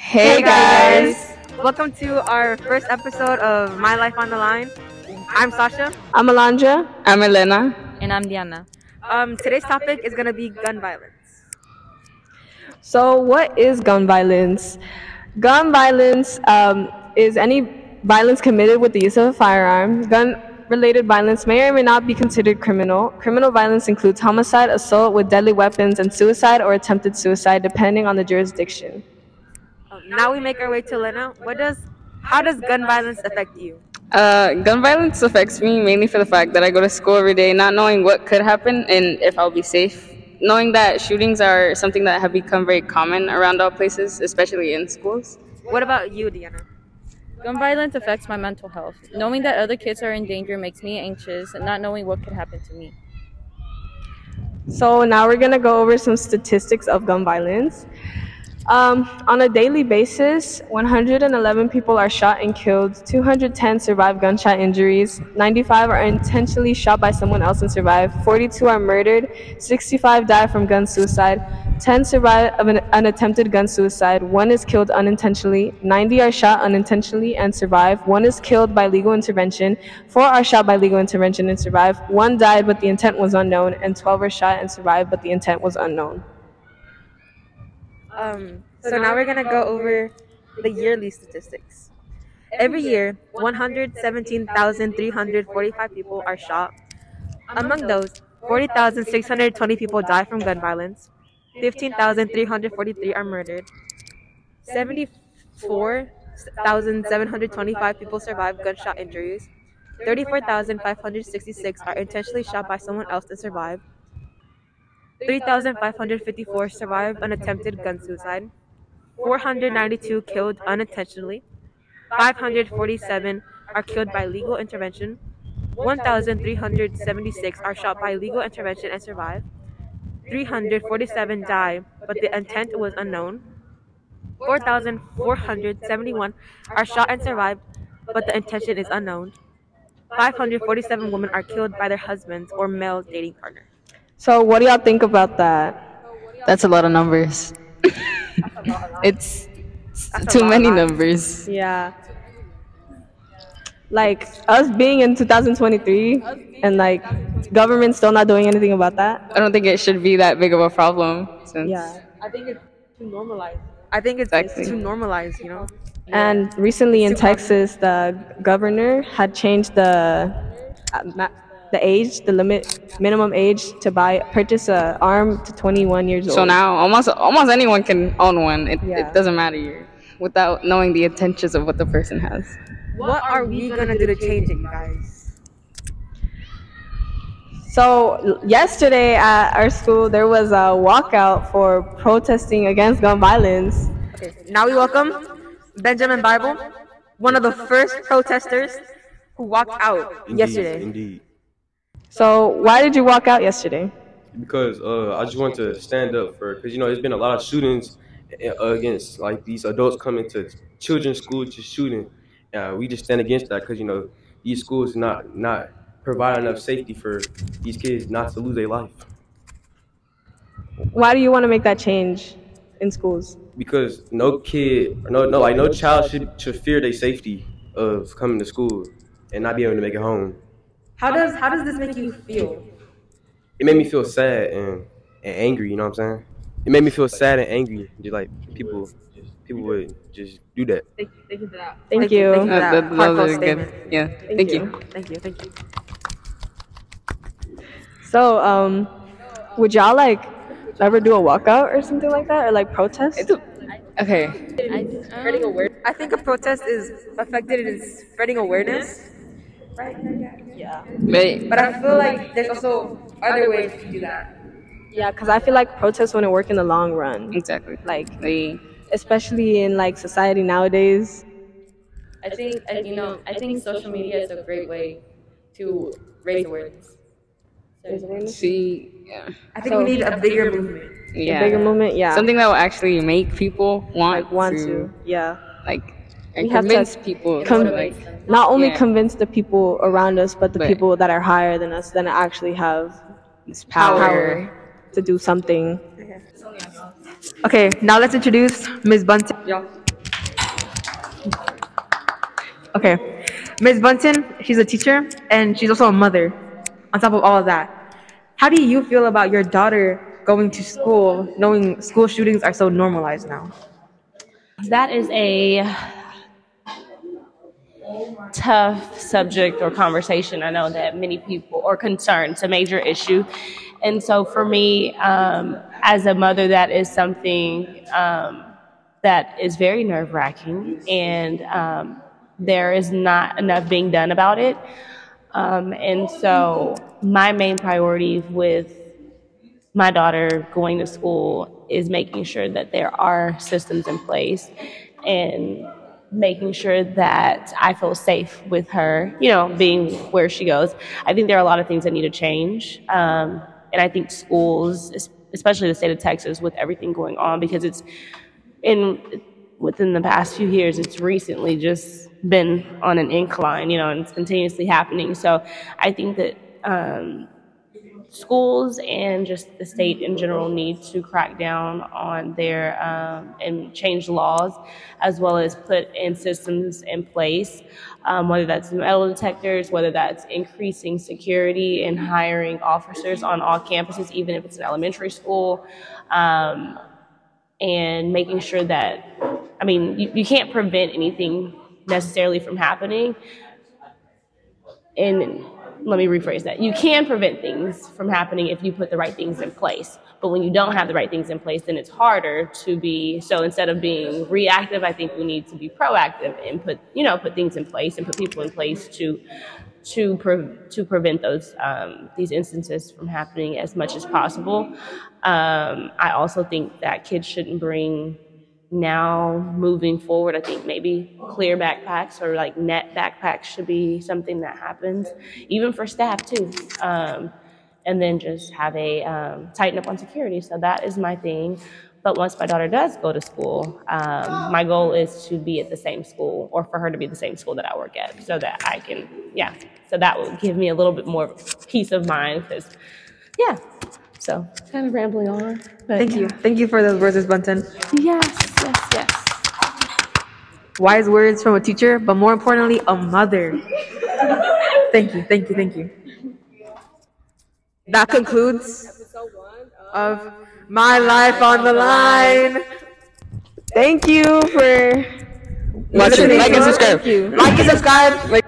Hey guys! Welcome to our first episode of My Life on the Line. I'm Sasha. I'm Alondra. I'm Elena. And I'm Diana. Um, today's topic is going to be gun violence. So, what is gun violence? Gun violence um, is any violence committed with the use of a firearm. Gun related violence may or may not be considered criminal. Criminal violence includes homicide, assault with deadly weapons, and suicide or attempted suicide, depending on the jurisdiction. Now we make our way to Elena. What does, how does gun violence affect you? Uh, gun violence affects me mainly for the fact that I go to school every day not knowing what could happen and if I'll be safe. Knowing that shootings are something that have become very common around all places, especially in schools. What about you, Diana? Gun violence affects my mental health. Knowing that other kids are in danger makes me anxious, and not knowing what could happen to me. So, now we're going to go over some statistics of gun violence. Um, on a daily basis, 111 people are shot and killed, 210 survive gunshot injuries, 95 are intentionally shot by someone else and survive, 42 are murdered, 65 die from gun suicide, 10 survive of an, an attempted gun suicide, 1 is killed unintentionally, 90 are shot unintentionally and survive, 1 is killed by legal intervention, 4 are shot by legal intervention and survive, 1 died but the intent was unknown, and 12 are shot and survived but the intent was unknown. Um, so now we're gonna go over the yearly statistics. Every year, 117,345 people are shot. Among those, 40,620 people die from gun violence. 15,343 are murdered. 74,725 people survive gunshot injuries. 34,566 are intentionally shot by someone else to survive. 3,554 survive an attempted gun suicide, 492 killed unintentionally, 547 are killed by legal intervention, 1,376 are shot by legal intervention and survive, 347 die, but the intent was unknown, 4,471 are shot and survive, but the intention is unknown, 547 women are killed by their husbands or male dating partner. So, what do y'all think about that? That's a lot of numbers. it's That's a too lot, many numbers. Yeah. Like us being in 2023 and like government still not doing anything about that. I don't think it should be that big of a problem since Yeah. I think it's too normalized. I think it's, Exactly. it's too normalized, you know. And recently in Texas, the governor had changed the uh, ma- the age, the limit, minimum age to buy purchase a arm to 21 years old. So now almost almost anyone can own one. It, Yeah. it doesn't matter you without knowing the intentions of what the person has. What are we gonna do to change it, guys? So yesterday at our school, there was a walkout for protesting against gun violence. Okay, now we welcome Benjamin Bible, one of the first protesters who walked out Indeed, yesterday. Indeed. So why did you walk out yesterday? Because uh, I just want to stand up for, because you know, there's been a lot of shootings uh, against like these adults coming to children's school just shooting. Uh, we just stand against that because you know these schools not not provide enough safety for these kids not to lose their life. Why do you want to make that change in schools? Because no kid, no no like no child should should fear their safety of coming to school and not be able to make it home. How does how does this make you feel? It made me feel sad and, and angry. You know what I'm saying? It made me feel sad and angry. Just like people, people would just do that. Thank you, thank you for that. Thank you. Thank you for Uh, that that- those good. statement. Yeah. Thank, you. Thank you, thank you. So, um, would y'all like ever do a walkout or something like that, or like protest? It's a- okay. Spreading awareness. I think a protest is affected in spreading awareness, But but I feel like there's also other ways to do that. Yeah, because I feel like protests wouldn't work in the long run. exactly. Like, They especially in like society nowadays. I think, I- you know, I think social media is a great way to raise awareness. see yeah. I think we need a bigger movement. Yeah. A bigger movement, yeah. Something that will actually make people want like want to, to, yeah. like and We have to convince people con- to, like Not only Yeah. convince the people around us, but the But- people that are higher than us, then actually have this power. to do something. Okay, now let's introduce Ms. Bunting. Okay. Ms. Bunton, she's a teacher and she's also a mother. On top of all of that, how do you feel about your daughter going to school knowing school shootings are so normalized now? That is a tough subject or conversation. I know that many people are concerned. It's a major issue. And so for me, um, as a mother, that is something um, that is very nerve wracking. And um, there is not enough being done about it. Um, and so my main priority with my daughter going to school is making sure that there are systems in place and making sure that I feel safe with her, you know, being where she goes. I think there are a lot of things that need to change. Um, and I think schools, especially the state of Texas, with everything going on, because it's in within the past few years, it's recently just been on an incline, you know, and it's continuously happening. So I think that um, schools and just the state in general need to crack down on their um, and change laws as well as put in systems in place um, whether that's metal detectors whether that's increasing security and hiring officers on all campuses even if it's an elementary school um, and making sure that i mean you, you can't prevent anything necessarily from happening and let me rephrase that. You can prevent things from happening if you put the right things in place. But when you don't have the right things in place, then it's harder to be. So instead of being reactive, I think we need to be proactive and put, you know, put things in place and put people in place to, to pre- to prevent those um, these instances from happening as much as possible. Um, I also think that kids shouldn't bring now moving forward, I think maybe clear backpacks or like net backpacks should be something that happens, even for staff too. Um, and then just have a um, tighten up on security. So that is my thing. But once my daughter does go to school, um, my goal is to be at the same school or for her to be the same school that I work at so that I can, yeah. So that will give me a little bit more peace of mind because, yeah. So kind of rambling on. But Thank you. Thank you for those words, Ms. Bunton. Yes, yes, yes. Wise words from a teacher, but more importantly, a mother. Thank you, thank you, thank you. That concludes of My Life on the Line. Thank you for Watch it. listening Like and subscribe. Thank you. Like and subscribe.